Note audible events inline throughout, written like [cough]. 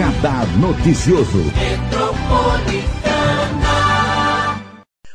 Radar Noticioso.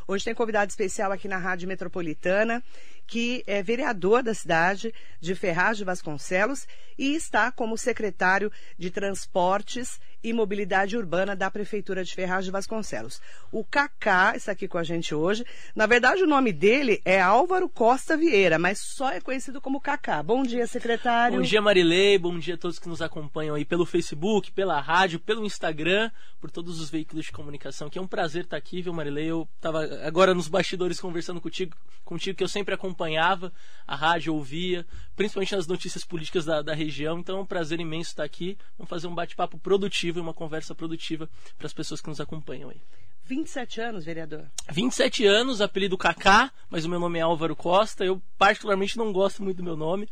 Hoje tem convidado especial aqui na Rádio Metropolitana, que é vereador da cidade de Ferraz de Vasconcelos e está como secretário de Transportes e Mobilidade Urbana da Prefeitura de Ferraz de Vasconcelos. O Cacá está aqui com a gente hoje. Na verdade, o nome dele é Álvaro Costa Vieira, mas só é conhecido como Cacá. Bom dia, secretário. Bom dia, Marilei. Bom dia a todos que nos acompanham aí pelo Facebook, pela rádio, pelo Instagram, por todos os veículos de comunicação. Que é um prazer estar aqui, viu, Marilei? Eu estava agora nos bastidores conversando contigo, contigo que eu sempre acompanhava a rádio, ouvia, principalmente nas notícias políticas da, da região. Então é um prazer imenso estar aqui. Vamos fazer um bate-papo produtivo produtiva e uma conversa produtiva para as pessoas que nos acompanham aí. 27 anos, vereador. 27 anos, apelido Kaká, mas o meu nome é Álvaro Costa. Eu particularmente não gosto muito do meu nome.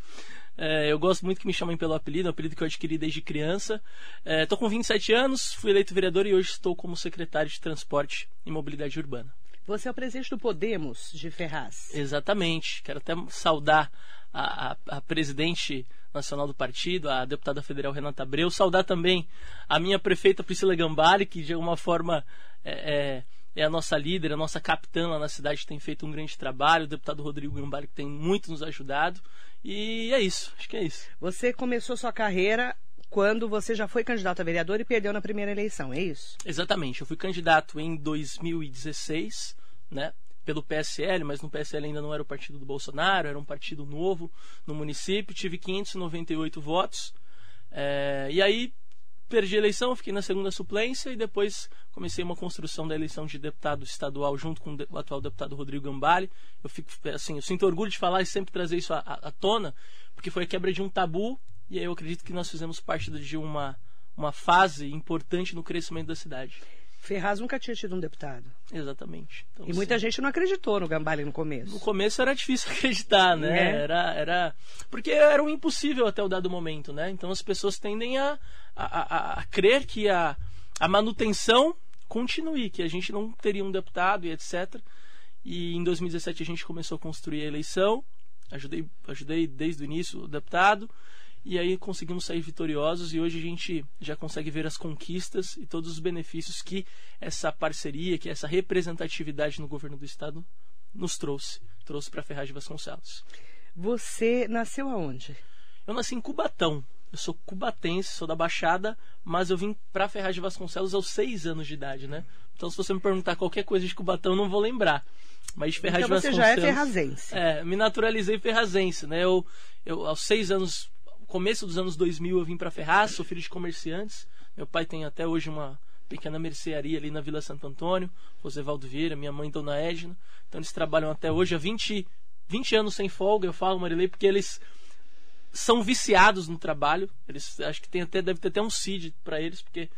É, eu gosto muito que me chamem pelo apelido, é um apelido que eu adquiri desde criança. Estou é, com 27 anos, fui eleito vereador e hoje estou como secretário de Transporte e Mobilidade Urbana. Você é o presidente do Podemos de Ferraz. Exatamente. Quero até saudar a, a, a presidente nacional do partido, a deputada federal Renata Abreu. Saudar também a minha prefeita Priscila Gambari, que de alguma forma é, é, é, a nossa líder, a nossa capitã lá na cidade, que tem feito um grande trabalho. O deputado Rodrigo Gambari, que tem muito nos ajudado. E é isso, acho que é isso. Você começou sua carreira quando você já foi candidato a vereador e perdeu na primeira eleição, é isso? Exatamente. Eu fui candidato em 2016, né? Pelo PSL, mas no PSL ainda não era o partido do Bolsonaro, era um partido novo no município. Tive 598 votos. É, e aí perdi a eleição, fiquei na segunda suplência e depois comecei uma construção da eleição de deputado estadual junto com o atual deputado Rodrigo Gambale. Eu fico assim, eu sinto orgulho de falar e sempre trazer isso à, à tona, porque foi a quebra de um tabu e aí eu acredito que nós fizemos parte de uma uma fase importante no crescimento da cidade. Ferraz nunca tinha tido um deputado. Exatamente. Então, e muita sim. gente não acreditou no Gambale no começo. No começo era difícil [laughs] acreditar, né? É. Era, era. Porque era um impossível até o dado momento, né? Então as pessoas tendem a, a, a, a crer que a, a manutenção continue, que a gente não teria um deputado e etc. E em 2017 a gente começou a construir a eleição. Ajudei, ajudei desde o início o deputado e aí conseguimos sair vitoriosos e hoje a gente já consegue ver as conquistas e todos os benefícios que essa parceria, que essa representatividade no governo do estado nos trouxe, trouxe para Ferraz de Vasconcelos. Você nasceu aonde? Eu nasci em Cubatão. Eu sou cubatense, sou da Baixada, mas eu vim para Ferraz de Vasconcelos aos seis anos de idade, né? Então, se você me perguntar qualquer coisa de Cubatão, eu não vou lembrar. Mas Ferraz então de Vasconcelos. Você já é ferrazense. É, me naturalizei ferrazense, né? Eu, eu aos seis anos começo dos anos 2000 eu vim para Ferraz, sou filho de comerciantes. Meu pai tem até hoje uma pequena mercearia ali na Vila Santo Antônio, Rosevaldo Vieira, minha mãe Dona Edna. Então eles trabalham até hoje há 20, 20 anos sem folga, eu falo, Marilei, porque eles são viciados no trabalho. Eles acho que tem até deve ter até um CID para eles, porque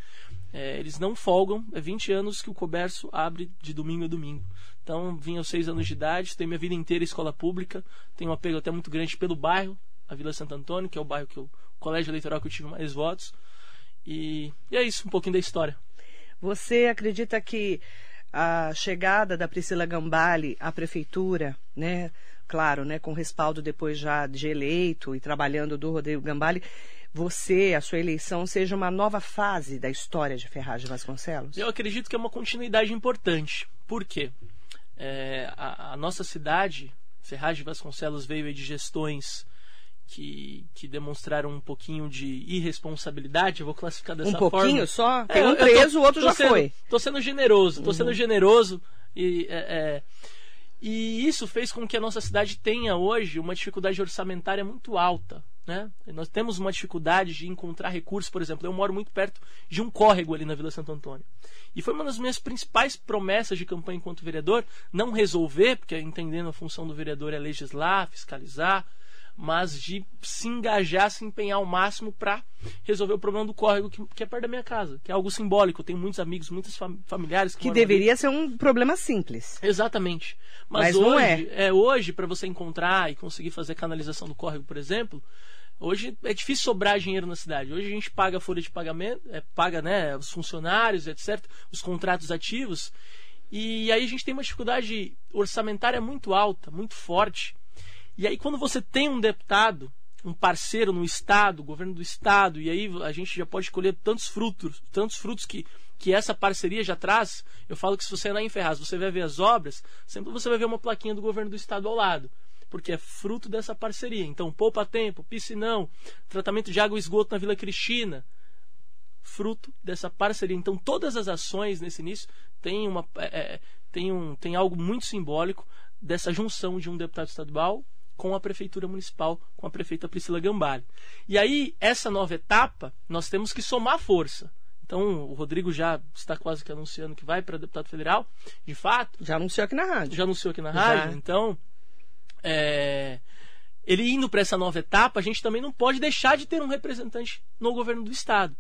é, eles não folgam. É 20 anos que o comércio abre de domingo a domingo. Então, vim aos 6 anos de idade, tenho minha vida inteira em escola pública, tenho um apego até muito grande pelo bairro, a Vila Santo Antônio, que é o bairro que eu, o colégio eleitoral que eu tive mais votos. E, e é isso, um pouquinho da história. Você acredita que a chegada da Priscila Gambale à prefeitura, né, claro, né, com respaldo depois já de eleito e trabalhando do Rodrigo Gambale, você, a sua eleição, seja uma nova fase da história de Ferraz de Vasconcelos? Eu acredito que é uma continuidade importante. Por quê? É, a, a, nossa cidade, Ferraz de Vasconcelos, veio de gestões que, que demonstraram um pouquinho de irresponsabilidade, eu vou classificar dessa forma. Um pouquinho forma. só? Tem é, um preso, o outro já sendo, foi. Tô sendo generoso, tô uhum. sendo generoso e, é, é, e isso fez com que a nossa cidade tenha hoje uma dificuldade orçamentária muito alta. Né? Nós temos uma dificuldade de encontrar recursos, por exemplo, eu moro muito perto de um córrego ali na Vila Santo Antônio. E foi uma das minhas principais promessas de campanha enquanto vereador, não resolver, porque entendendo a função do vereador é legislar, fiscalizar, mas de se engajar, se empenhar ao máximo para resolver o problema do córrego que, que, é perto da minha casa, que é algo simbólico. Eu tenho muitos amigos, muitos fam familiares que, que deveria ali. ser um problema simples. Exatamente. Mas, mas hoje, não é. é hoje para você encontrar e conseguir fazer canalização do córrego, por exemplo, Hoje é difícil sobrar dinheiro na cidade. Hoje a gente paga a folha de pagamento, é, paga né, os funcionários, etc., os contratos ativos. E aí a gente tem uma dificuldade orçamentária muito alta, muito forte. E aí, quando você tem um deputado, um parceiro no Estado, governo do Estado, e aí a gente já pode colher tantos frutos, tantos frutos que, que essa parceria já traz. Eu falo que se você andar em Ferraz, você vai ver as obras, sempre você vai ver uma plaquinha do governo do Estado ao lado porque é fruto dessa parceria. Então, poupa tempo, piscinão, tratamento de água e esgoto na Vila Cristina, fruto dessa parceria. Então, todas as ações nesse início têm, uma, é, é tem, um, tem algo muito simbólico dessa junção de um deputado estadual com a prefeitura municipal, com a prefeita Priscila Gambale. E aí, essa nova etapa, nós temos que somar força. Então, o Rodrigo já está quase que anunciando que vai para deputado federal, de fato. Já anunciou aqui na rádio. Já anunciou aqui na rádio. Já. Então, é, ele indo para essa nova etapa, a gente também não pode deixar de ter um representante no governo do Estado.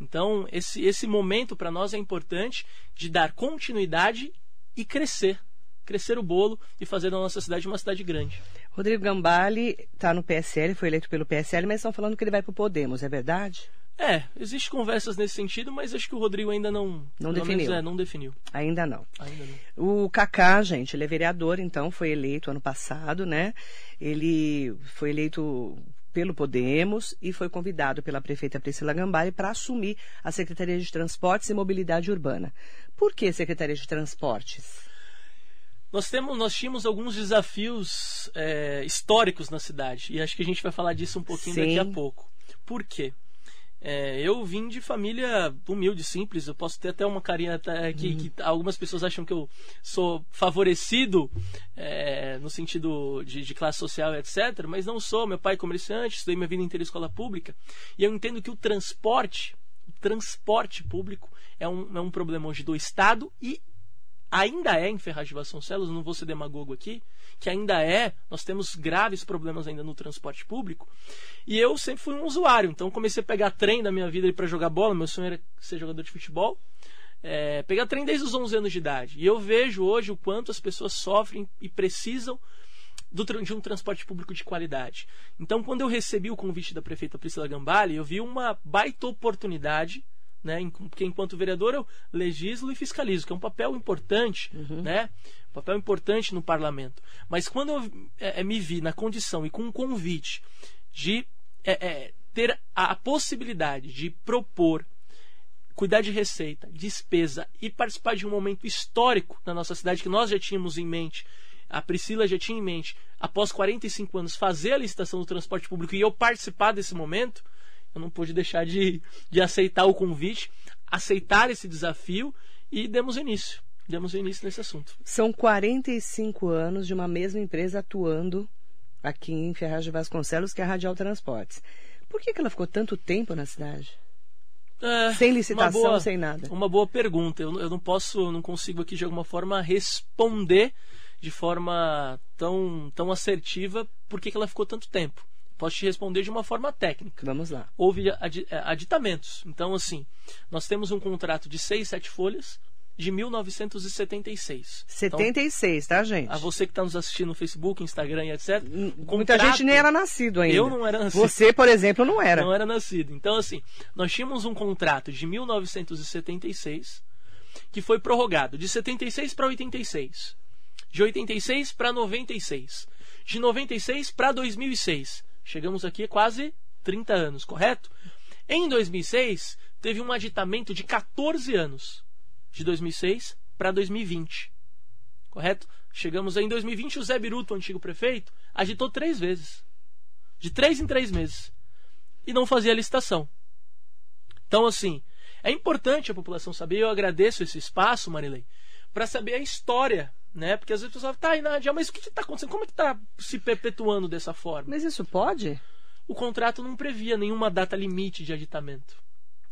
Então, esse, esse momento para nós é importante de dar continuidade e crescer. Crescer o bolo e fazer da nossa cidade uma cidade grande. Rodrigo Gambale está no PSL, foi eleito pelo PSL, mas estão falando que ele vai para o Podemos, é verdade? É, existem conversas nesse sentido, mas acho que o Rodrigo ainda não, não definiu. Menos, é, não definiu. Ainda não. Ainda não. O Kaká, gente, ele é vereador, então foi eleito ano passado, né? Ele foi eleito pelo Podemos e foi convidado pela prefeita Priscila Gambari para assumir a Secretaria de Transportes e Mobilidade Urbana. Por que Secretaria de Transportes? Nós, temos, nós tínhamos alguns desafios é, históricos na cidade e acho que a gente vai falar disso um pouquinho Sim. daqui a pouco. Por quê? É, eu vim de família humilde, simples. Eu posso ter até uma carinha que, uhum. que algumas pessoas acham que eu sou favorecido é, no sentido de, de, classe social, etc. Mas não sou. Meu pai é comerciante, estudei minha vida inteira em escola pública. E eu entendo que o transporte, o transporte público, é um, é um problema hoje do Estado e ainda é em Ferraz de Vasconcelos, não vou ser demagogo aqui, que ainda é, nós temos graves problemas ainda no transporte público. E eu sempre fui um usuário, então comecei a pegar trem na minha vida para jogar bola, meu sonho era ser jogador de futebol. É, pegar trem desde os 11 anos de idade. E eu vejo hoje o quanto as pessoas sofrem e precisam do, de um transporte público de qualidade. Então, quando eu recebi o convite da prefeita Priscila Gambale, eu vi uma baita oportunidade né? Porque enquanto vereador eu legislo e fiscalizo, que é um papel importante, uhum. né? Um papel importante no parlamento. Mas quando eu é, é, me vi na condição e com um convite de é, é, ter a, a possibilidade de propor cuidar de receita, despesa e participar de um momento histórico na nossa cidade que nós já tínhamos em mente, a Priscila já tinha em mente, após 45 anos, fazer a licitação do transporte público e eu participar desse momento, eu não pude deixar de, de aceitar o convite, aceitar esse desafio e demos início. Demos início nesse assunto. São 45 anos de uma mesma empresa atuando aqui em Ferraz de Vasconcelos, que é a Radial Transportes. Por que, que ela ficou tanto tempo na cidade? É, sem licitação, boa, sem nada. Uma boa pergunta. Eu, eu não posso, não consigo aqui de alguma forma responder de forma tão, tão assertiva por que, que ela ficou tanto tempo. Posso te responder de uma forma técnica. Vamos lá. Houve é, aditamentos. Então, assim, nós temos um contrato de seis, sete folhas de 1976. 76, então, tá, gente? A você que está nos assistindo no Facebook, Instagram e etc. Contrato, Muita gente nem era nascido ainda. Eu não era nascido. Você, por exemplo, não era. Não era nascido. Então, assim, nós tínhamos um contrato de 1976 que foi prorrogado de 76 para 86, de 86 para 96, de 96 para 2006 Chegamos aqui quase 30 anos, correto? Em 2006, teve um aditamento de 14 anos, de 2006 para 2020. Correto? Chegamos aí em 2020, o Zé Biruto, o antigo prefeito, agitou três vezes. De três em três meses. E não fazia licitação. Então, assim, é importante a população saber, eu agradeço esse espaço, Marilei, para saber a história né? Porque às vezes o pessoal fala, tá, Nádia, mas o que está acontecendo? Como é que está se perpetuando dessa forma? Mas isso pode? O contrato não previa nenhuma data limite de aditamento.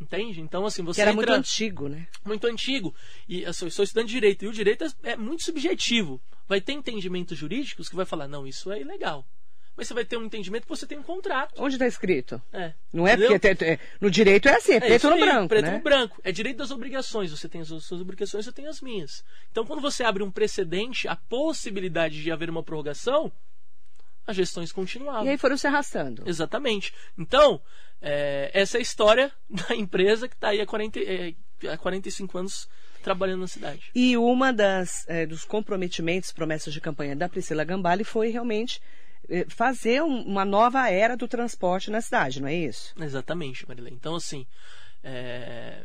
Entende? Então, assim, você. Que era entra... muito antigo, né? Muito antigo. E eu sou, estudante de direito. E o direito é, é muito subjetivo. Vai ter entendimentos jurídicos que vai falar, não, isso é ilegal mas você vai ter um entendimento que você tem um contrato. Onde está escrito? É. Não é Entendeu? porque é, no direito é assim, é, é preto no aí, branco. Preto né? no branco. É direito das obrigações. Você tem as suas obrigações, eu tenho as minhas. Então, quando você abre um precedente, a possibilidade de haver uma prorrogação, as gestões continuavam. E aí foram se arrastando. Exatamente. Então, é, essa é a história [laughs] da empresa que está aí há, 40, é, há 45 anos trabalhando na cidade. E uma das é, dos comprometimentos, promessas de campanha da Priscila Gambale foi realmente fazer um, uma nova era do transporte na cidade, não é isso? Exatamente, Marilene. Então, assim, é,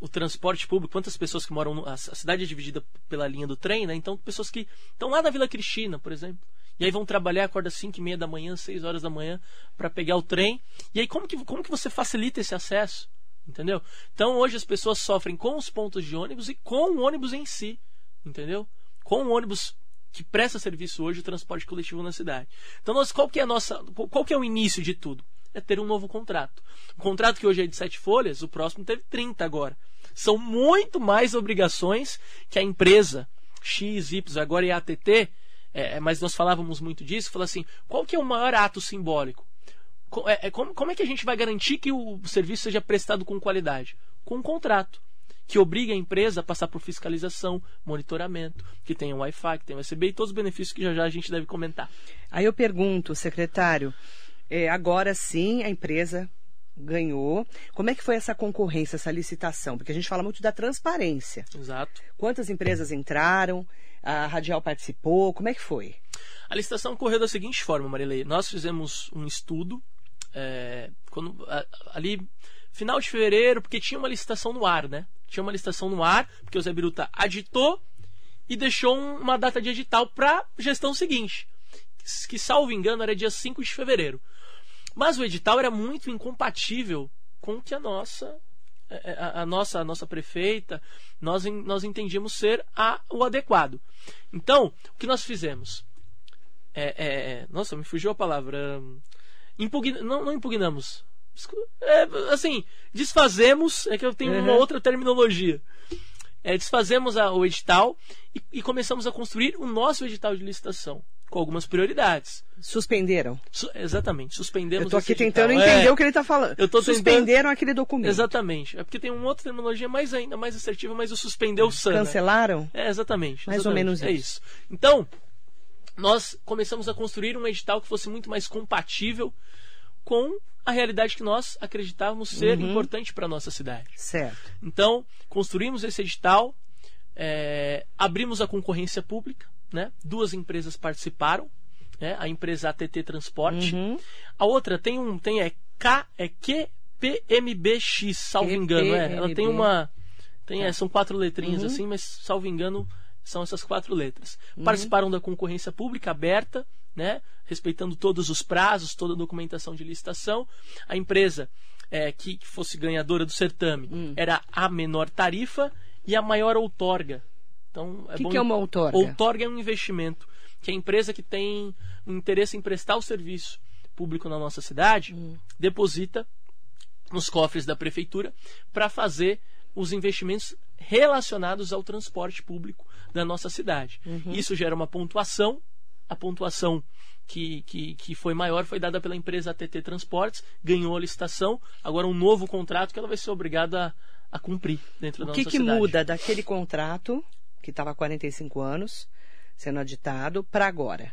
o transporte público, quantas pessoas que moram. No, a cidade é dividida pela linha do trem, né? Então, pessoas que estão lá na Vila Cristina, por exemplo. E aí vão trabalhar, acorda às 5 e meia da manhã, 6 horas da manhã, para pegar o trem. E aí, como que, como que você facilita esse acesso? Entendeu? Então, hoje as pessoas sofrem com os pontos de ônibus e com o ônibus em si. Entendeu? Com o ônibus que presta serviço hoje, o transporte coletivo na cidade. Então, nós, qual que é a nossa. Qual que é o início de tudo? É ter um novo contrato. O contrato que hoje é de sete folhas, o próximo teve 30 agora. São muito mais obrigações que a empresa X, Y, agora é a ATT, é, mas nós falávamos muito disso, falou assim, qual que é o maior ato simbólico? É, é, como, como é que a gente vai garantir que o serviço seja prestado com qualidade? Com um contrato que obriga a empresa a passar por fiscalização, monitoramento, que tenha Wi-Fi, que tenha USB e todos os benefícios que já já a gente deve comentar. Aí eu pergunto, secretário, é, agora sim a empresa ganhou. Como é que foi essa concorrência, essa licitação? Porque a gente fala muito da transparência. Exato. Quantas empresas entraram? A Radial participou? Como é que foi? A licitação ocorreu da seguinte forma, Marilei. Nós fizemos um estudo é, quando, ali final de fevereiro, porque tinha uma licitação no ar, né? Tinha uma licitação no ar, porque o Zé Biruta aditou e deixou uma data de edital para gestão seguinte, que salvo engano era dia 5 de fevereiro. Mas o edital era muito incompatível com o que a nossa é, é, a, a, nossa a nossa prefeita nós nós entendíamos ser a, o adequado. Então o que nós fizemos? É, é, nossa, me fugiu a palavra. Impugna, não, não impugnamos. É, assim, desfazemos. É que eu tenho uhum. uma outra terminologia. É, desfazemos a, o edital e, e começamos a construir o nosso edital de licitação com algumas prioridades. Suspenderam. Su exatamente, suspendemos. Eu estou aqui tentando entender é, o que ele está falando. Eu tô Suspenderam tentando... aquele documento. Exatamente. É porque tem uma outra terminologia mais ainda mais assertiva, mas o suspendeu o SAN. Cancelaram? É, exatamente. Mais exatamente. ou menos é isso. Então, nós começamos a construir um edital que fosse muito mais compatível com a realidade que nós acreditávamos ser uhum. importante para a nossa cidade. Certo. Então, construímos esse edital, é, abrimos a concorrência pública, né? Duas empresas participaram, né? A empresa ATT Transporte. Uhum. A outra tem um tem é K é QPMBX, salvo engano, é. Ela tem uma tem é, são quatro letrinhas uhum. assim, mas salvo engano são essas quatro letras. Uhum. Participaram da concorrência pública aberta, né? Respeitando todos os prazos, toda a documentação de licitação. A empresa é, que, que fosse ganhadora do certame hum. era a menor tarifa e a maior outorga então, é que bom... que é uma outorga? Outorga é um investimento que a empresa que tem um interesse em prestar o serviço público na nossa cidade hum. deposita nos cofres da prefeitura para fazer os investimentos relacionados ao transporte público da nossa cidade. Uhum. Isso gera uma pontuação. A pontuação que, que, que foi maior foi dada pela empresa ATT Transportes, ganhou a licitação. Agora, um novo contrato que ela vai ser obrigada a, a cumprir dentro o da que nossa que cidade. O que muda daquele contrato que estava há 45 anos sendo aditado, para agora?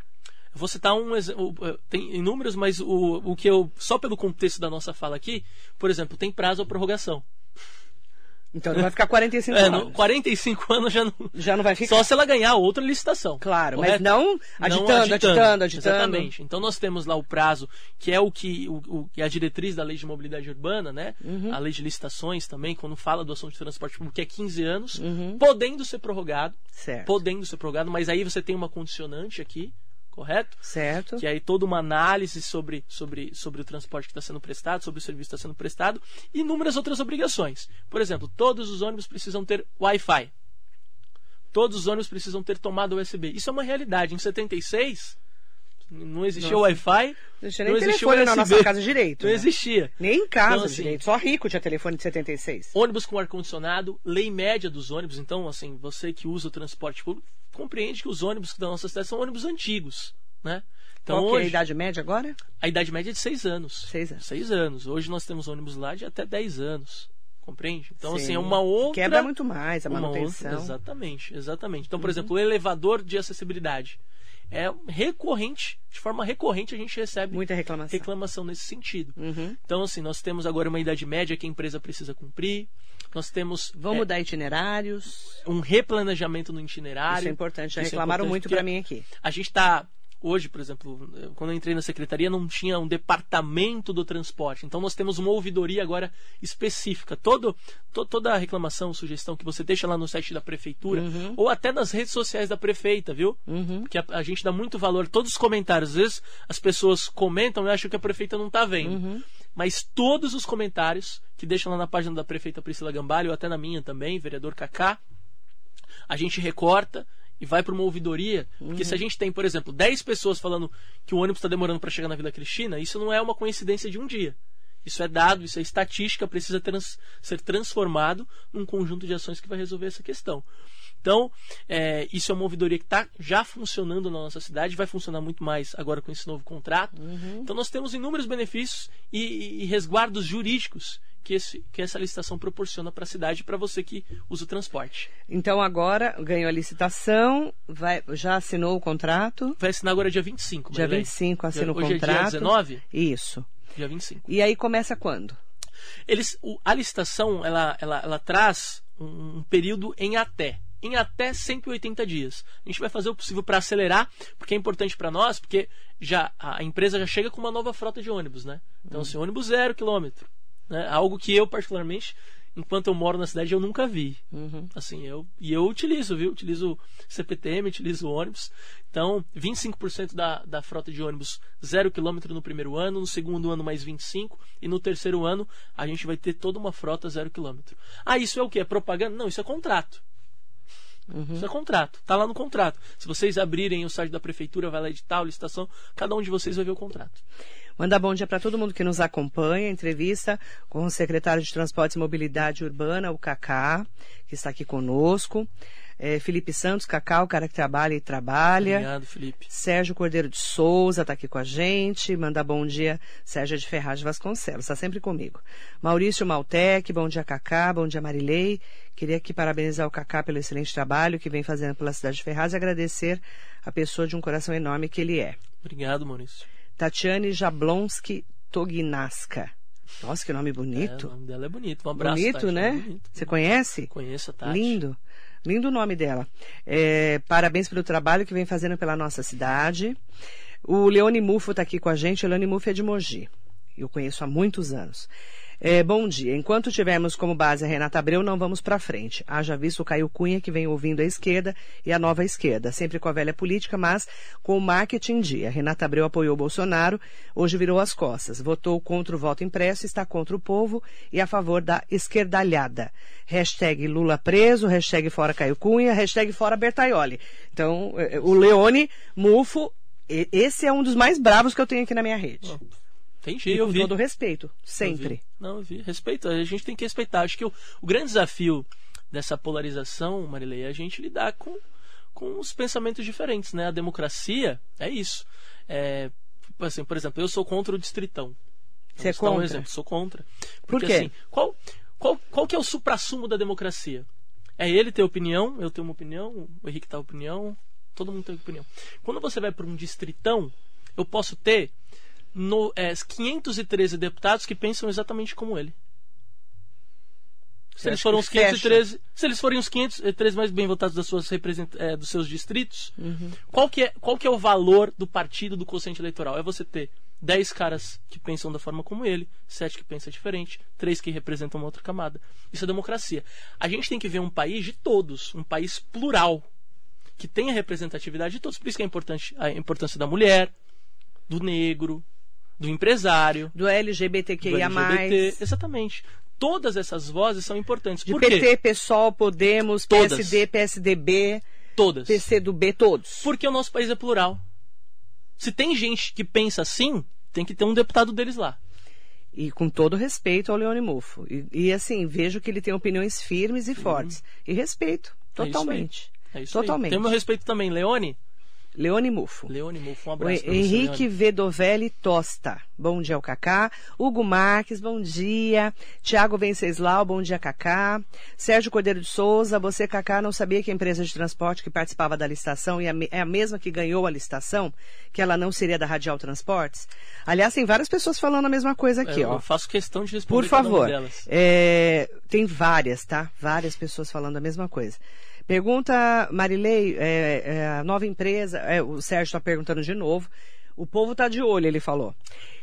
vou citar um exemplo, tem inúmeros, mas o, o que eu, só pelo contexto da nossa fala aqui, por exemplo, tem prazo à prorrogação. Então não vai ficar 45 é, anos. 45 anos já não, já não vai ficar. Só se ela ganhar outra licitação. Claro, correto? mas não agitando, não agitando, agitando, agitando, Exatamente. Então nós temos lá o prazo, que é o que o, o é a diretriz da lei de mobilidade urbana, né? Uhum. A lei de licitações também, quando fala do assunto de transporte público, que é 15 anos, uhum. podendo ser prorrogado. Certo. Podendo ser prorrogado, mas aí você tem uma condicionante aqui, correto? Certo. Que aí toda uma análise sobre, sobre, sobre o transporte que está sendo prestado, sobre o serviço que está sendo prestado e inúmeras outras obrigações. Por exemplo, todos os ônibus precisam ter Wi-Fi. Todos os ônibus precisam ter tomada USB. Isso é uma realidade. Em 76, não existia Wi-Fi. Não existia nem não telefone na nossa casa direito. Não né? existia. Nem em casa então, assim, direito. Só rico tinha telefone de 76. Ônibus com ar-condicionado, lei média dos ônibus. Então, assim, você que usa o transporte público, compreende que os ônibus da nossa cidade são ônibus antigos, né? Então, Qual hoje, é a idade média agora? A idade média é de 6 anos. 6 anos. 6 anos. Hoje nós temos ônibus lá de até 10 anos. Compreende? Então, Sim. assim, é uma outra. Quebra muito mais a manutenção. Outra... Exatamente, exatamente. Então, por uhum. exemplo, o elevador de acessibilidade. É recorrente, de forma recorrente, a gente recebe muita reclamação, reclamação nesse sentido. Uhum. Então, assim, nós temos agora uma idade média que a empresa precisa cumprir. Nós temos. Vão é, mudar itinerários. Um replanejamento no itinerário. Isso é importante. Já reclamaram é muito para mim aqui. A gente está Hoje, por exemplo, quando eu entrei na secretaria, não tinha um departamento do transporte. Então, nós temos uma ouvidoria agora específica. Todo, to, toda reclamação, sugestão que você deixa lá no site da prefeitura, uhum. ou até nas redes sociais da prefeita, viu? Uhum. Porque a, a, gente dá muito valor. Todos os comentários, às vezes as pessoas comentam e acham que a prefeita não está vendo. Uhum. Mas todos os comentários que deixam lá na página da prefeita Priscila Gambalho, ou até na minha também, vereador Kaká, a gente recorta e vai para uma ouvidoria. Uhum. Porque se a gente tem, por exemplo, 10 pessoas falando que o ônibus está demorando para chegar na Vila Cristina, isso não é uma coincidência de um dia. Isso é dado, isso é estatística, precisa trans, ser transformado num conjunto de ações que vai resolver essa questão. Então, é, isso é uma ouvidoria que está já funcionando na nossa cidade, vai funcionar muito mais agora com esse novo contrato. Uhum. Então, nós temos inúmeros benefícios e, e, e resguardos jurídicos que, esse, que essa licitação proporciona para a cidade para você que usa o transporte. Então agora ganhou a licitação, vai, já assinou o contrato? Vai assinar agora dia 25. Dia 25 assina o contrato. Hoje é dia 19? Isso. Dia 25. E aí começa quando? Eles, o, a licitação ela, ela, ela traz um, um período em até em até 180 dias. A gente vai fazer o possível para acelerar, porque é importante para nós, porque já a empresa já chega com uma nova frota de ônibus, né? Então, uhum. assim, ônibus zero quilômetro. Né? Algo que eu, particularmente, enquanto eu moro na cidade, eu nunca vi. Uhum. Assim, eu, e eu utilizo, viu? Utilizo CPTM, utilizo ônibus. Então, 25% da, da frota de ônibus zero quilômetro no primeiro ano, no segundo ano mais 25% e no terceiro ano a gente vai ter toda uma frota zero quilômetro. Ah, isso é o que? É propaganda? Não, isso é contrato. Uhum. Isso é contrato, tá lá no contrato. Se vocês abrirem o site da prefeitura, vai lá edital, licitação, cada um de vocês vai ver o contrato. Mandar bom dia para todo mundo que nos acompanha. Entrevista com o secretário de Transportes e Mobilidade Urbana, o Cacá, que está aqui conosco. É, Felipe Santos, Cacá, o cara que trabalha e trabalha. Obrigado, Felipe. Sérgio Cordeiro de Souza está aqui com a gente. Manda bom dia, Sérgio de Ferraz Vasconcelos, está sempre comigo. Maurício Maltec, bom dia, Cacá, bom dia, Marilei. Queria aqui parabenizar o Cacá pelo excelente trabalho que vem fazendo pela cidade de Ferraz e agradecer a pessoa de um coração enorme que ele é. Obrigado, Maurício. Tatiane Jablonski Tognaska. Nossa, que nome bonito. É, o nome dela é bonito. Um abraço, Bonito, Tati, né? É bonito. Você conhece? Conheço a Tati. Lindo. Lindo o nome dela. É, parabéns pelo trabalho que vem fazendo pela nossa cidade. O Leone Mufo está aqui com a gente. O Leone Mufo é de Mogi. Eu conheço há muitos anos. É, bom dia. Enquanto tivermos como base a Renata Abreu, não vamos para frente. Haja visto o Caio Cunha, que vem ouvindo a esquerda e a nova esquerda, sempre com a velha política, mas com o marketing dia. Renata Abreu apoiou Bolsonaro, hoje virou as costas. Votou contra o voto impresso, está contra o povo e a favor da esquerdalhada. Hashtag Lula preso, hashtag fora Caio Cunha, hashtag fora Bertaioli. Então, é, é, o Leone Mufo, esse é um dos mais bravos que eu tenho aqui na minha rede. Entendi, e eu com vi. todo respeito, sempre. Eu Não, eu vi. Respeito, a gente tem que respeitar. Acho que o, o grande desafio dessa polarização, Marilei, é a gente lidar com, com os pensamentos diferentes, né? A democracia é isso. É, assim, por exemplo, eu sou contra o distritão. Você é contra? um exemplo, sou contra. Por Porque, quê? Assim, qual, qual, qual que é o suprassumo da democracia? É ele ter opinião, eu tenho uma opinião, o Henrique tem opinião, todo mundo tem opinião. Quando você vai para um distritão, eu posso ter no, é, 513 deputados que pensam exatamente como ele. Se eles foram os 513, se eles forem os 513 mais bem votados das suas é, dos seus distritos, uhum. qual, que é, qual que é o valor do partido do quociente eleitoral? É você ter 10 caras que pensam da forma como ele, 7 que pensam diferente, 3 que representam uma outra camada. Isso é democracia. A gente tem que ver um país de todos, um país plural, que tenha representatividade de todos. Por isso que é importante a importância da mulher, do negro, do empresário, do LGBTQIA+. Do LGBT, exatamente. Todas essas vozes são importantes. De Por PT, quê? PSOL, Podemos, Todas. PSD, PSDB, Todas. PCdoB, todos. Porque o nosso país é plural. Se tem gente que pensa assim, tem que ter um deputado deles lá. E com todo respeito ao Leone Mufo. E, e assim, vejo que ele tem opiniões firmes e fortes. E respeito, totalmente. É isso totalmente. Aí. Tem o meu respeito também, Leone. Leone Mufo. Leone Mufo, um abraço. O Henrique Vedovelli Tosta. Bom dia, o Cacá. Hugo Marques, bom dia. Tiago Venceslau, bom dia, Cacá. Sérgio Cordeiro de Souza, você, Cacá, não sabia que a empresa de transporte que participava da licitação é a mesma que ganhou a licitação? Que ela não seria da Radial Transportes? Aliás, tem várias pessoas falando a mesma coisa aqui, É, eu ó. faço questão de responder Por favor. É, tem várias, tá? Várias pessoas falando a mesma coisa. Pergunta, Marilei, é, é, a nova empresa, é, o Sérgio está perguntando de novo. O povo está de olho, ele falou.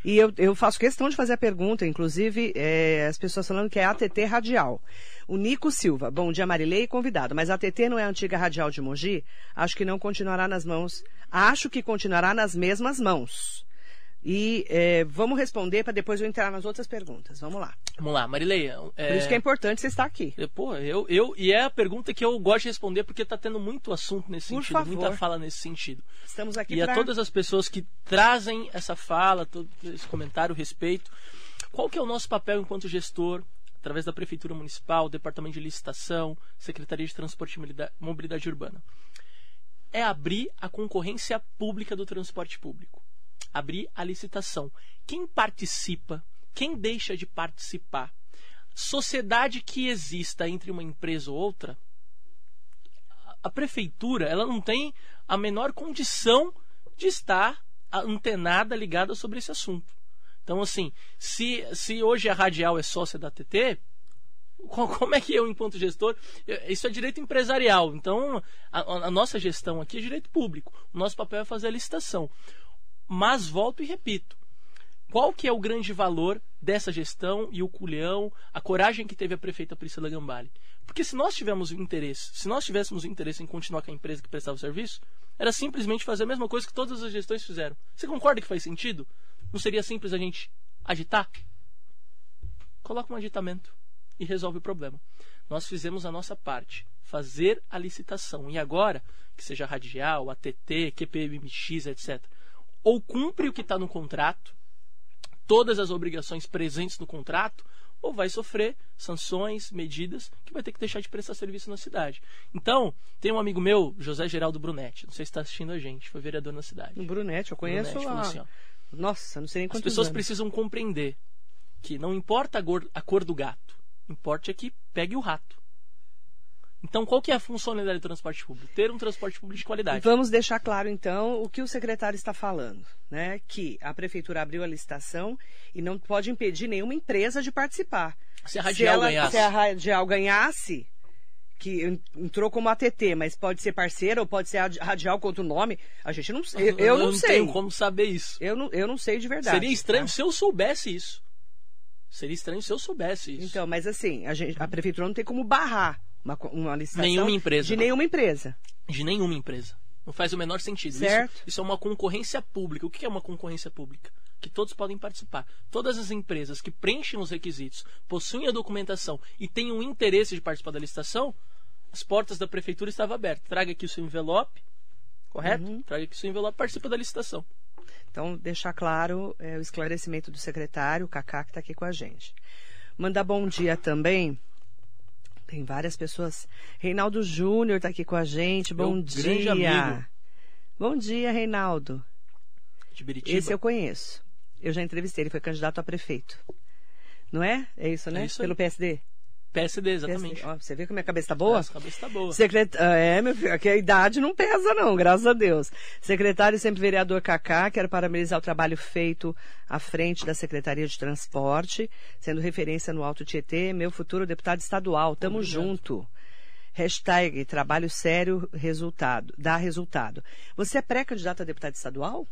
E eu, eu, faço questão de fazer a pergunta, inclusive é, as pessoas falando que é ATT Radial. O Nico Silva, bom dia Marilei convidado, mas a ATT não é a antiga Radial de Mogi? Acho que não continuará nas mãos, acho que continuará nas mesmas mãos. E é, vamos responder para depois eu entrar nas outras perguntas. Vamos lá. Vamos lá, Marileia. É... Por isso que é importante você estar aqui. Pô, eu, eu, e é a pergunta que eu gosto de responder porque está tendo muito assunto nesse Por sentido, favor. muita fala nesse sentido. Estamos aqui E pra... a todas as pessoas que trazem essa fala, todo esse comentário, respeito, qual que é o nosso papel enquanto gestor, através da Prefeitura Municipal, Departamento de Licitação, Secretaria de Transporte e Mobilidade Urbana? É abrir a concorrência pública do transporte público abrir a licitação. Quem participa, quem deixa de participar, sociedade que exista entre uma empresa ou outra, a prefeitura ela não tem a menor condição de estar antenada, ligada sobre esse assunto. Então, assim, se, se hoje a Radial é sócia da TT, como é que eu, enquanto gestor, isso é direito empresarial. Então, a, a, nossa gestão aqui é direito público. O nosso papel é fazer a licitação. Mas volto e repito, qual que é o grande valor dessa gestão e o culhão, a coragem que teve a prefeita Priscila Gambale? Porque se nós tivéssemos interesse, se nós tivéssemos interesse em continuar com a empresa que prestava o serviço, era simplesmente fazer a mesma coisa que todas as gestões fizeram. Você concorda que faz sentido? Não seria simples a gente agitar? Coloca um agitamento e resolve o problema. Nós fizemos a nossa parte, fazer a licitação. E agora, que seja radial, ATT, QPMX, etc., ou cumpre o que está no contrato, todas as obrigações presentes no contrato, ou vai sofrer sanções, medidas, que vai ter que deixar de prestar serviço na cidade. Então, tem um amigo meu, José Geraldo Brunetti, não sei se está assistindo a gente, foi vereador na cidade. Brunetti, eu conheço Brunetti, a... assim, Nossa, não sei nem quantos As pessoas anos. precisam compreender que não importa a cor, a cor do gato, importa é que pegue o rato. Então, qual que é a funcionalidade do transporte público? Ter um transporte público de qualidade. Vamos deixar claro, então, o que o secretário está falando. Né? Que a prefeitura abriu a licitação e não pode impedir nenhuma empresa de participar. Se a Radial se ela, ganhasse. Se a Radial ganhasse, que entrou como ATT, mas pode ser parceira ou pode ser radial com outro nome, a gente não eu, eu, eu não, não sei. tenho como saber isso. Eu não, eu não sei de verdade. Seria estranho tá? se eu soubesse isso. Seria estranho se eu soubesse isso. Então, mas assim, a, gente, a prefeitura não tem como barrar uma, uma licitação nenhuma empresa, de nenhuma empresa. De nenhuma empresa. Não faz o menor sentido. Certo. Isso, isso é uma concorrência pública. O que é uma concorrência pública? Que todos podem participar. Todas as empresas que preenchem os requisitos, possuem a documentação e tenham interesse de participar da licitação, as portas da prefeitura estavam abertas. Traga aqui o seu envelope, correto? Uhum. Traga aqui o seu envelope, participa da licitação. Então, deixar claro é, o esclarecimento do secretário, o Cacá, que está aqui com a gente. Mandar bom dia também tem várias pessoas. Reinaldo Júnior está aqui com a gente. Bom Meu dia. Bom dia, Reinaldo. De Biritiba. Esse eu conheço. Eu já entrevistei, ele foi candidato a prefeito. Não é? É isso, né? É isso Pelo PSD? PSD, exatamente. Ó, você vê como a cabeça tá boa? a cabeça tá boa. Secret... Ah, é, meu filho, aqui a idade não pesa não, graças a Deus. Secretário e sempre vereador Cacá, quero parabenizar o trabalho feito à frente da Secretaria de Transporte, sendo referência no Alto Tietê, meu futuro deputado estadual, tamo Obrigado. junto. Hashtag trabalho sério, resultado, dá resultado. Você é pré-candidato a deputado estadual?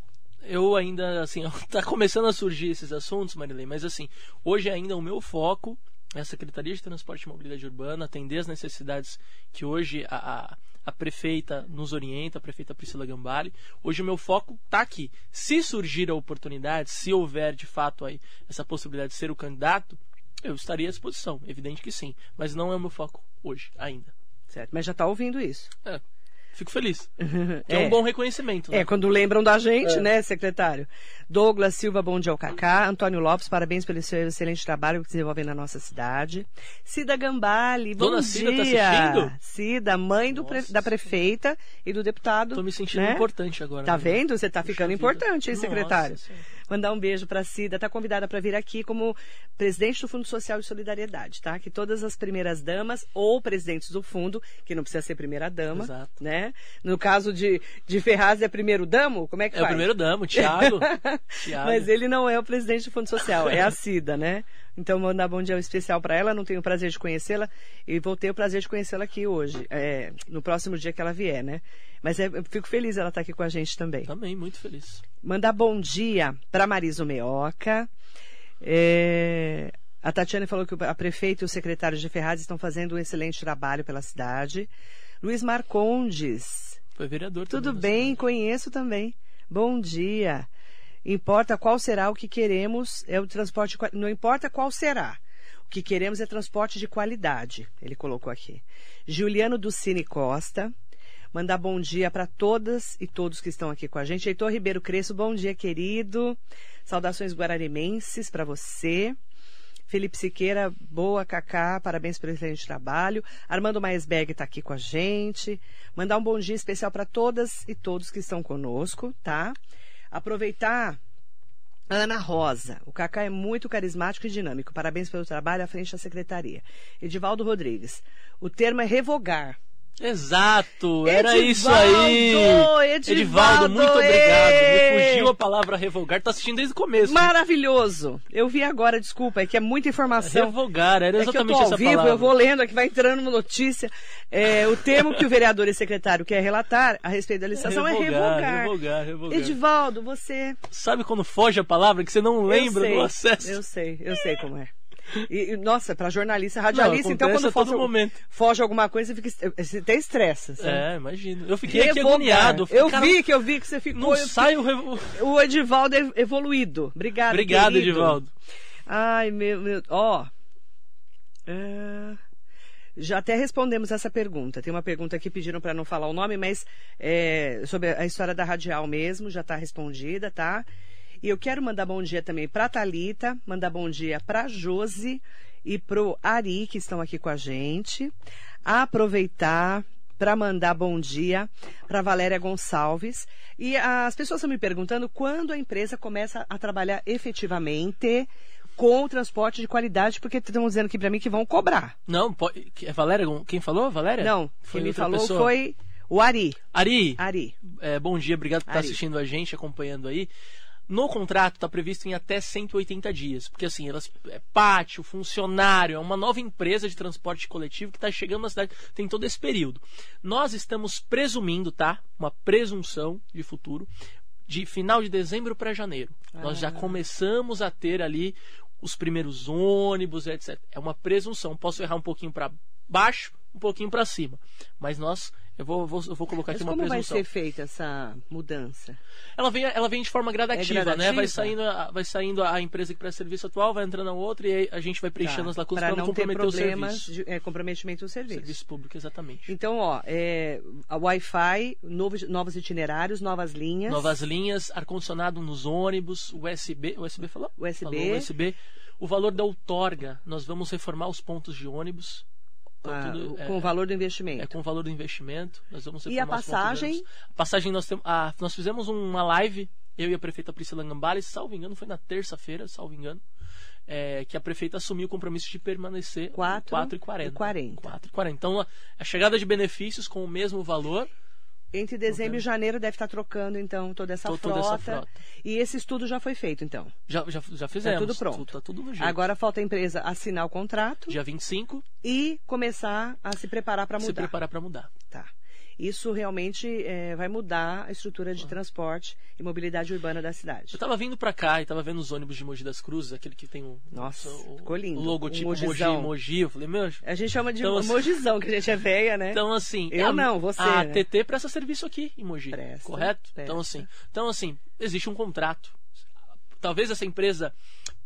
eu ainda, assim, [laughs] tá começando a surgir esses assuntos, Marilene, mas assim, hoje ainda o meu foco a Secretaria de Transporte e Mobilidade Urbana, atender as necessidades que hoje a, a, a prefeita nos orienta, a prefeita Priscila Gambale. Hoje o meu foco está aqui. Se surgir a oportunidade, se houver de fato aí essa possibilidade de ser o candidato, eu estaria à disposição, evidente que sim. Mas não é o meu foco hoje, ainda. Certo, mas já está ouvindo isso. É, Fico feliz. [laughs] é. é um bom reconhecimento. Né? É, quando lembram da gente, é. né, secretário? Douglas Silva, bom dia ao Cacá. Antônio Lopes, parabéns pelo seu excelente trabalho que desenvolve na nossa cidade. Cida Gambale, bom Dona dia. Cida tá assistindo? Cida, mãe pre... da prefeita e do deputado. Tô me sentindo né? importante agora. Tá né? vendo? Você tá ficando importante, hein, secretário? Mandar um beijo para a Cida. Está convidada para vir aqui como presidente do Fundo Social e Solidariedade, tá? Que todas as primeiras damas ou presidentes do fundo, que não precisa ser primeira dama, Exato. né? No caso de, de Ferraz é primeiro damo? Como é que É faz? o primeiro damo, Thiago. [laughs] Thiago. Mas ele não é o presidente do Fundo Social, é a Cida, né? Então, mandar bom dia especial para ela. Não tenho o prazer de conhecê-la e vou ter o prazer de conhecê-la aqui hoje, é, no próximo dia que ela vier, né? Mas é, eu fico feliz ela estar aqui com a gente também. Também, muito feliz. Mandar bom dia para Marisa Meoca. É, a Tatiana falou que a prefeita e o secretário de Ferraz estão fazendo um excelente trabalho pela cidade. Luiz Marcondes. Foi vereador Tudo também. bem, conheço também. Bom dia. Importa qual será o que queremos, é o transporte, não importa qual será. O que queremos é transporte de qualidade, ele colocou aqui. Juliano Ducini Costa, mandar bom dia para todas e todos que estão aqui com a gente. Heitor Ribeiro Cresço, bom dia, querido. Saudações guararimenses para você. Felipe Siqueira, boa, Cacá, parabéns pelo excelente trabalho. Armando Maesberg está aqui com a gente. Mandar um bom dia especial para todas e todos que estão conosco, tá? Aproveitar Ana Rosa, o Cacá é muito carismático e dinâmico. Parabéns pelo trabalho à frente da secretaria. Edivaldo Rodrigues, o termo é revogar. Exato, era Edivaldo, isso aí. Edivaldo, muito obrigado. Me fugiu a palavra revogar. Tá assistindo desde o começo. Maravilhoso. Eu vi agora, desculpa, é que é muita informação. Revogar, era É que eu exatamente tô ao essa vivo, palavra. eu vou lendo aqui, vai entrando uma notícia. É, o termo que o vereador e secretário quer relatar a respeito da licitação é revogar. revogar, revogar. Edivaldo, você. Sabe quando foge a palavra que você não lembra sei, do acesso? Eu sei, eu sei como é. E, e, nossa, para jornalista, radialista, Não, então quando foge, momento. foge alguma coisa, você, fica, você até estressa. sabe? É, imagino. Eu fiquei Revogar. agoniado. falei, Eu cara, vi que eu vi que você ficou. Não eu- sai o revo... O Edivaldo é evoluído. Obrigado. Obrigado, querido. Edivaldo. Ai, meu. meu ó. É, Já até respondemos essa pergunta. Tem uma pergunta que pediram para não falar o nome, mas é, sobre a história da radial mesmo, já está respondida, tá? E eu quero mandar bom dia também para Talita, mandar bom dia para Josi e pro Ari que estão aqui com a gente. Aproveitar para mandar bom dia para Valéria Gonçalves. E as pessoas estão me perguntando quando a empresa começa a trabalhar efetivamente com o transporte de qualidade, porque estão dizendo aqui para mim que vão cobrar. Não, pode... é Valéria? quem falou? Valéria? Não, foi quem me falou pessoa. foi o Ari. Ari, Ari. é, bom dia, obrigado por estar Ari. assistindo a gente, acompanhando aí. No contrato está previsto em até 180 dias, porque assim, elas, é pátio, funcionário, é uma nova empresa de transporte coletivo que está chegando na cidade, tem todo esse período. Nós estamos presumindo, tá? Uma presunção de futuro, de final de dezembro para janeiro. Nós já começamos a ter ali os primeiros ônibus, etc. É uma presunção. Posso errar um pouquinho para baixo, um pouquinho para cima, mas nós eu vou, vou- eu vou colocar Mas aqui uma como vai presunção. ser feita essa mudança? Ela vem, ela vem de forma gradativa, É né? gradativa? Vai saindo, a- vai saindo a empresa que presta serviço atual, vai entrando a outra e aí a gente vai preenchendo Tá, as lacunas para não não ter comprometer o problemas serviço. de é, comprometimento do serviço. Serviço público, exatamente. Então, ó, é, a Wi-Fi, novos, novos itinerários, novas linhas. Novas linhas, ar-condicionado nos ônibus, USB. USB falou? USB. Falou USB. O valor da outorga, nós vamos reformar os pontos de ônibus. Então, ah, tudo é- com o valor do investimento. É com o valor do investimento. Nós vamos E a passagem? A passagem nós temos. ah, nós fizemos uma live, eu e a prefeita Priscila Gambale, salvo engano, foi na terça-feira, salvo engano. é, que a prefeita assumiu o compromisso de permanecer Quatro 4,40. e 40. 4,40. Então, a- a chegada de benefícios com o mesmo valor, Entre dezembro e janeiro deve estar trocando, então, toda essa, To- frota, toda essa frota. E esse estudo já foi feito, então. já, já, já fizemos. tudo pronto. Tá tudo no jeito. Agora falta a empresa assinar o contrato Dia 25, e começar a se preparar para se mudar. preparar para mudar. Tá. Isso realmente é, vai mudar a estrutura de transporte e mobilidade urbana da cidade. Eu tava vindo pra cá e tava vendo os ônibus de Mogi das Cruzes, aquele que tem o, Nossa, o, ficou lindo. o logotipo Um Mogi. Mogi. Eu falei, meu, A gente chama de Então, assim- mojizão, que a gente é velha, né? Então, assim. Eu a- não, você, A né? TT presta serviço aqui em Mogi. Presta, correto? Então, presta. assim, então, assim, existe um contrato. Talvez essa empresa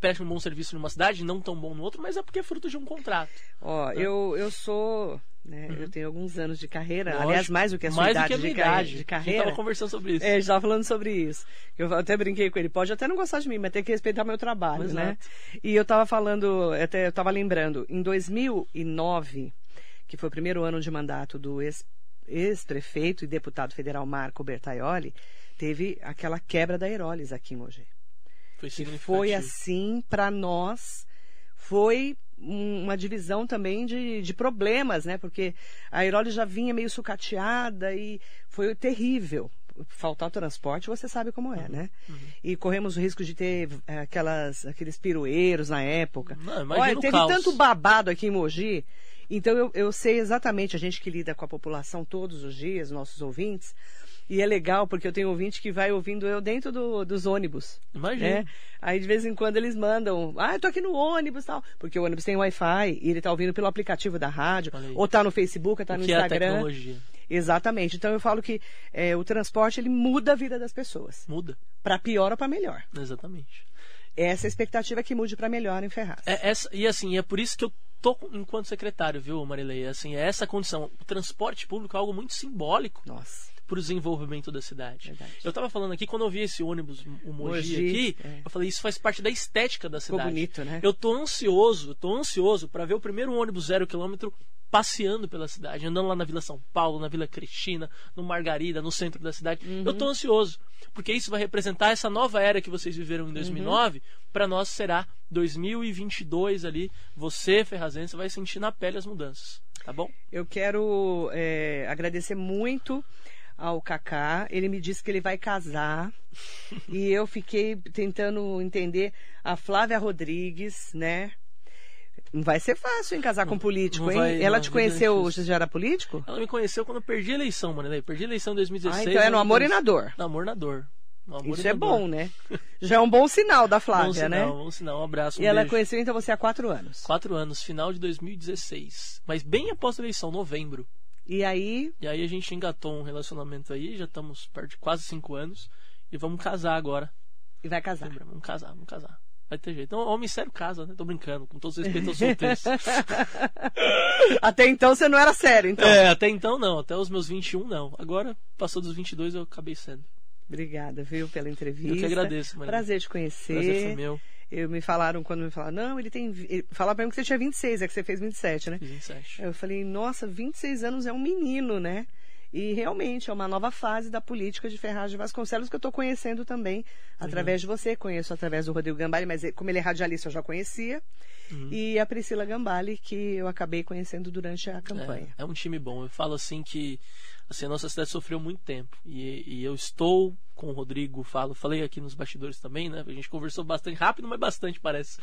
preste um bom serviço numa cidade, não tão bom no outro, mas é porque é fruto de um contrato. Ó, eu, eu sou. Né, Eu tenho alguns anos de carreira, Uhum. Lógico, aliás, mais do que a sua mais idade, do que a minha de, idade. de A gente carreira. tava conversando sobre isso. É, a gente tava falando sobre isso. Eu até brinquei com ele. Pode até não gostar de mim, mas tem que respeitar meu trabalho, Exato. né? E eu tava falando, até eu tava lembrando, em 2009, que foi o primeiro ano de mandato do ex- ex-prefeito e deputado federal Marco Bertaioli, teve aquela quebra da Heroles aqui em Mogi. Foi foi assim para nós, foi uma divisão também de, de problemas, né? Porque a Airoli já vinha meio sucateada e foi terrível. Faltar o transporte, você sabe como é, né? Uhum. E corremos o risco de ter eh, aquelas, aqueles pirueiros na época. Não, Olha, teve caos. tanto babado aqui em Mogi. Então eu, eu sei exatamente, a gente que lida com a população todos os dias, nossos ouvintes, e é legal porque eu tenho ouvinte que vai ouvindo eu dentro do- dos ônibus. Imagina. né? Aí de vez em quando eles mandam, ah, eu tô aqui no ônibus e tal. Porque o ônibus tem Wi-Fi e ele tá ouvindo pelo aplicativo da rádio, ou tá no Facebook, ou tá o no que é a Instagram. tecnologia? Exatamente. Então eu falo que é, o transporte ele muda a vida das pessoas. Muda. Para pior ou para melhor. Exatamente. Essa é a expectativa que mude para melhor em Ferraz. É essa, e assim, é por isso que eu tô enquanto secretário, viu, Marilei? Assim, é essa condição. O transporte público é algo muito simbólico Nossa. Para o desenvolvimento da cidade. Verdade. Eu tava falando aqui, quando eu vi esse ônibus, o Mogi, Mogi, aqui, é. eu falei, isso faz parte da estética da Ficou cidade. bonito, né? Eu tô ansioso, tô ansioso para ver o primeiro ônibus zero quilômetro passeando pela cidade, andando lá na Vila São Paulo, na Vila Cristina, no Margarida, no centro da cidade. Uhum. Eu tô ansioso, porque isso vai representar essa nova era que vocês viveram em 2009, Uhum. para nós será 2022 ali. Você, Ferrazense, vai sentir na pele as mudanças, tá bom? Eu quero é, agradecer muito ao Kaká. Ele me disse que ele vai casar. [laughs] e eu fiquei tentando entender a Flávia Rodrigues, né? Não vai ser fácil em casar com político, não hein? vai, Ela não, te conheceu, você já era político? Ela me conheceu quando eu perdi a eleição, Marilei. Perdi a eleição em 2016. ah, então é no eu amor e na dor. No amor na dor. Isso e é bom, né? [laughs] Já é um bom sinal da Bom Flávia, sinal, né? bom sinal. Um abraço, um E ela beijo. conheceu então você há quatro anos. Quatro anos, final de 2016. Mas bem após a eleição, novembro. E aí, E aí a gente engatou um relacionamento aí, já estamos perto de quase cinco anos. E vamos casar agora. e vai casar. Lembra? Vamos casar, vamos casar. Vai ter jeito. Então, homem sério casa, né? Tô brincando, com todo respeito aos solteiros. [laughs] Até então você não era sério, então. é, até então não. Até os meus 21 não. Agora, passou dos 22, eu acabei sendo. Obrigada, viu, pela entrevista. Eu que agradeço, Maria. Prazer te conhecer. Prazer foi meu. Eu me falaram, quando me falaram, não, ele tem. ele- Falaram pra mim que você tinha 26, é que você fez 27, né? Fiz 27. Eu falei, nossa, 26 anos é um menino, né? E realmente é uma nova fase da política de Ferraz de Vasconcelos que eu estou conhecendo também através de você. Conheço através do Rodrigo Gambale, mas ele- como ele é radialista eu já conhecia. Uhum. E a Priscila Gambale, que eu acabei conhecendo durante a campanha. É, é um time bom. Eu falo assim que assim, a nossa cidade sofreu muito tempo. E, e eu estou com o Rodrigo, falo, falei aqui nos bastidores também, né? A gente conversou bastante rápido, mas bastante parece.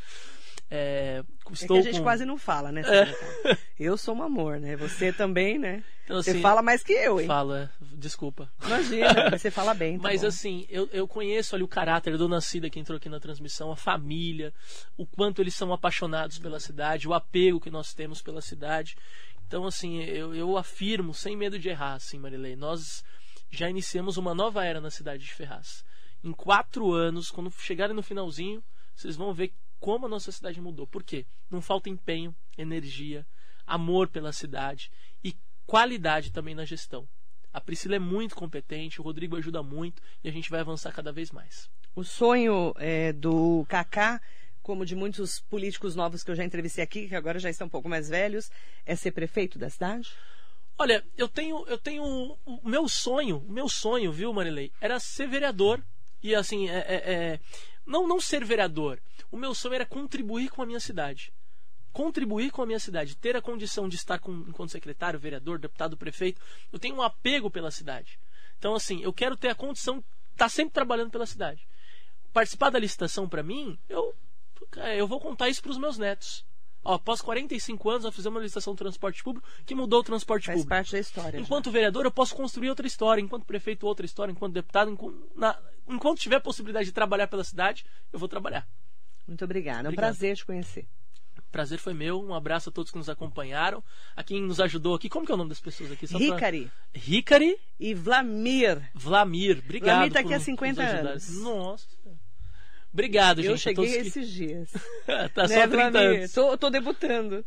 É, É estou que a gente com- quase não fala, né? secretário? Eu sou um amor, né? Você também, né? Então, Você assim, fala mais que eu, hein? Falo, é, desculpa. Imagina, mas você fala bem. tá Mas bom. assim, eu, eu conheço ali o caráter da Dona Cida que entrou aqui na transmissão, a família, o quanto eles são apaixonados pela cidade, o apego que nós temos pela cidade. Então, assim, eu, eu afirmo, sem medo de errar, assim, Marilei, nós já iniciamos uma nova era na cidade de Ferraz. Em quatro anos, quando chegarem no finalzinho, vocês vão ver como a nossa cidade mudou. Por quê? Não falta empenho, energia, amor pela cidade e qualidade também na gestão. A Priscila é muito competente, o Rodrigo ajuda muito e a gente vai avançar cada vez mais. O sonho é, do Kaká, como de muitos políticos novos que eu já entrevistei aqui, que agora já estão um pouco mais velhos, é ser prefeito da cidade? Olha, eu tenho, eu tenho o meu sonho, o meu sonho, viu, Marilei, era ser vereador e assim, é, é- é- não não ser vereador. O meu sonho era contribuir com a minha cidade, contribuir com a minha cidade, ter a condição de estar com, enquanto secretário, vereador, deputado, prefeito. Eu tenho um apego pela cidade. Então, assim, eu quero ter a condição de estar sempre trabalhando pela cidade. Participar da licitação para mim, eu eu vou contar isso para os meus netos. Ó, após 45 anos, nós fizemos uma licitação de transporte público que mudou o transporte Faz público. parte da história. já. Enquanto vereador, eu posso construir outra história. Enquanto prefeito, outra história. Enquanto deputado, enquanto, na- enquanto tiver possibilidade de trabalhar pela cidade, eu vou trabalhar. Muito obrigada. É um prazer te conhecer. Prazer foi meu. Um abraço a todos que nos acompanharam. A quem nos ajudou aqui. Como que é o nome das pessoas aqui? Só pra- Ricari Ricari e Vlamir. Vlamir. Obrigado. Vlamir tá aqui há 50 nos ajudar. anos. Nossa. Obrigado, gente. eu a cheguei todos que... esses dias. [laughs] tá só né, 30 Vlamir? anos. Tô, tô debutando.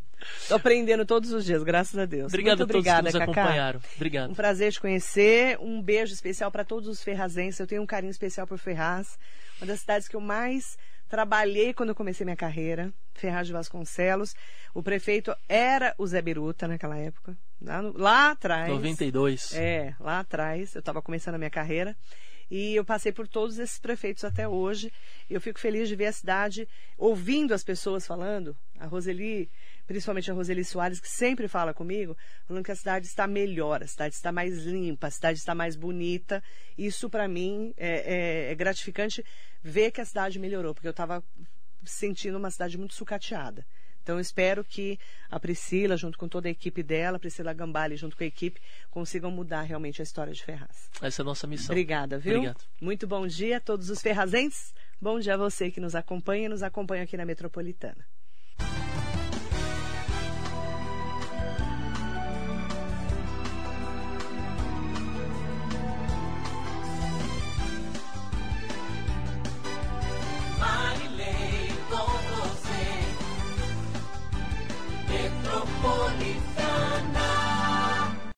Tô aprendendo todos os dias, graças a Deus. Obrigado Muito a todos obrigada, que nos Cacá. acompanharam. Um Obrigado. prazer te conhecer. Um beijo especial para todos os ferrazenses. Eu tenho um carinho especial por Ferraz, uma das cidades que eu mais trabalhei quando eu comecei minha carreira. Ferraz de Vasconcelos. O prefeito era o Zé Biruta naquela época. Lá, no- lá atrás. 92. É, lá atrás. Eu estava começando a minha carreira. E eu passei por todos esses prefeitos até hoje. Eu fico feliz de ver a cidade ouvindo as pessoas falando. A Roseli, principalmente a Roseli Soares, que sempre fala comigo, falando que a cidade está melhor, a cidade está mais limpa, a cidade está mais bonita. Isso, para mim, é, é, é gratificante ver que a cidade melhorou, porque eu estava sentindo uma cidade muito sucateada. Então, eu espero que a Priscila, junto com toda a equipe dela, a Priscila Gambale, junto com a equipe, consigam mudar realmente a história de Ferraz. Essa é a nossa missão. Obrigada, viu? Obrigado. Muito bom dia a todos os ferrazenses. Bom dia a você que nos acompanha e nos acompanha aqui na Metropolitana.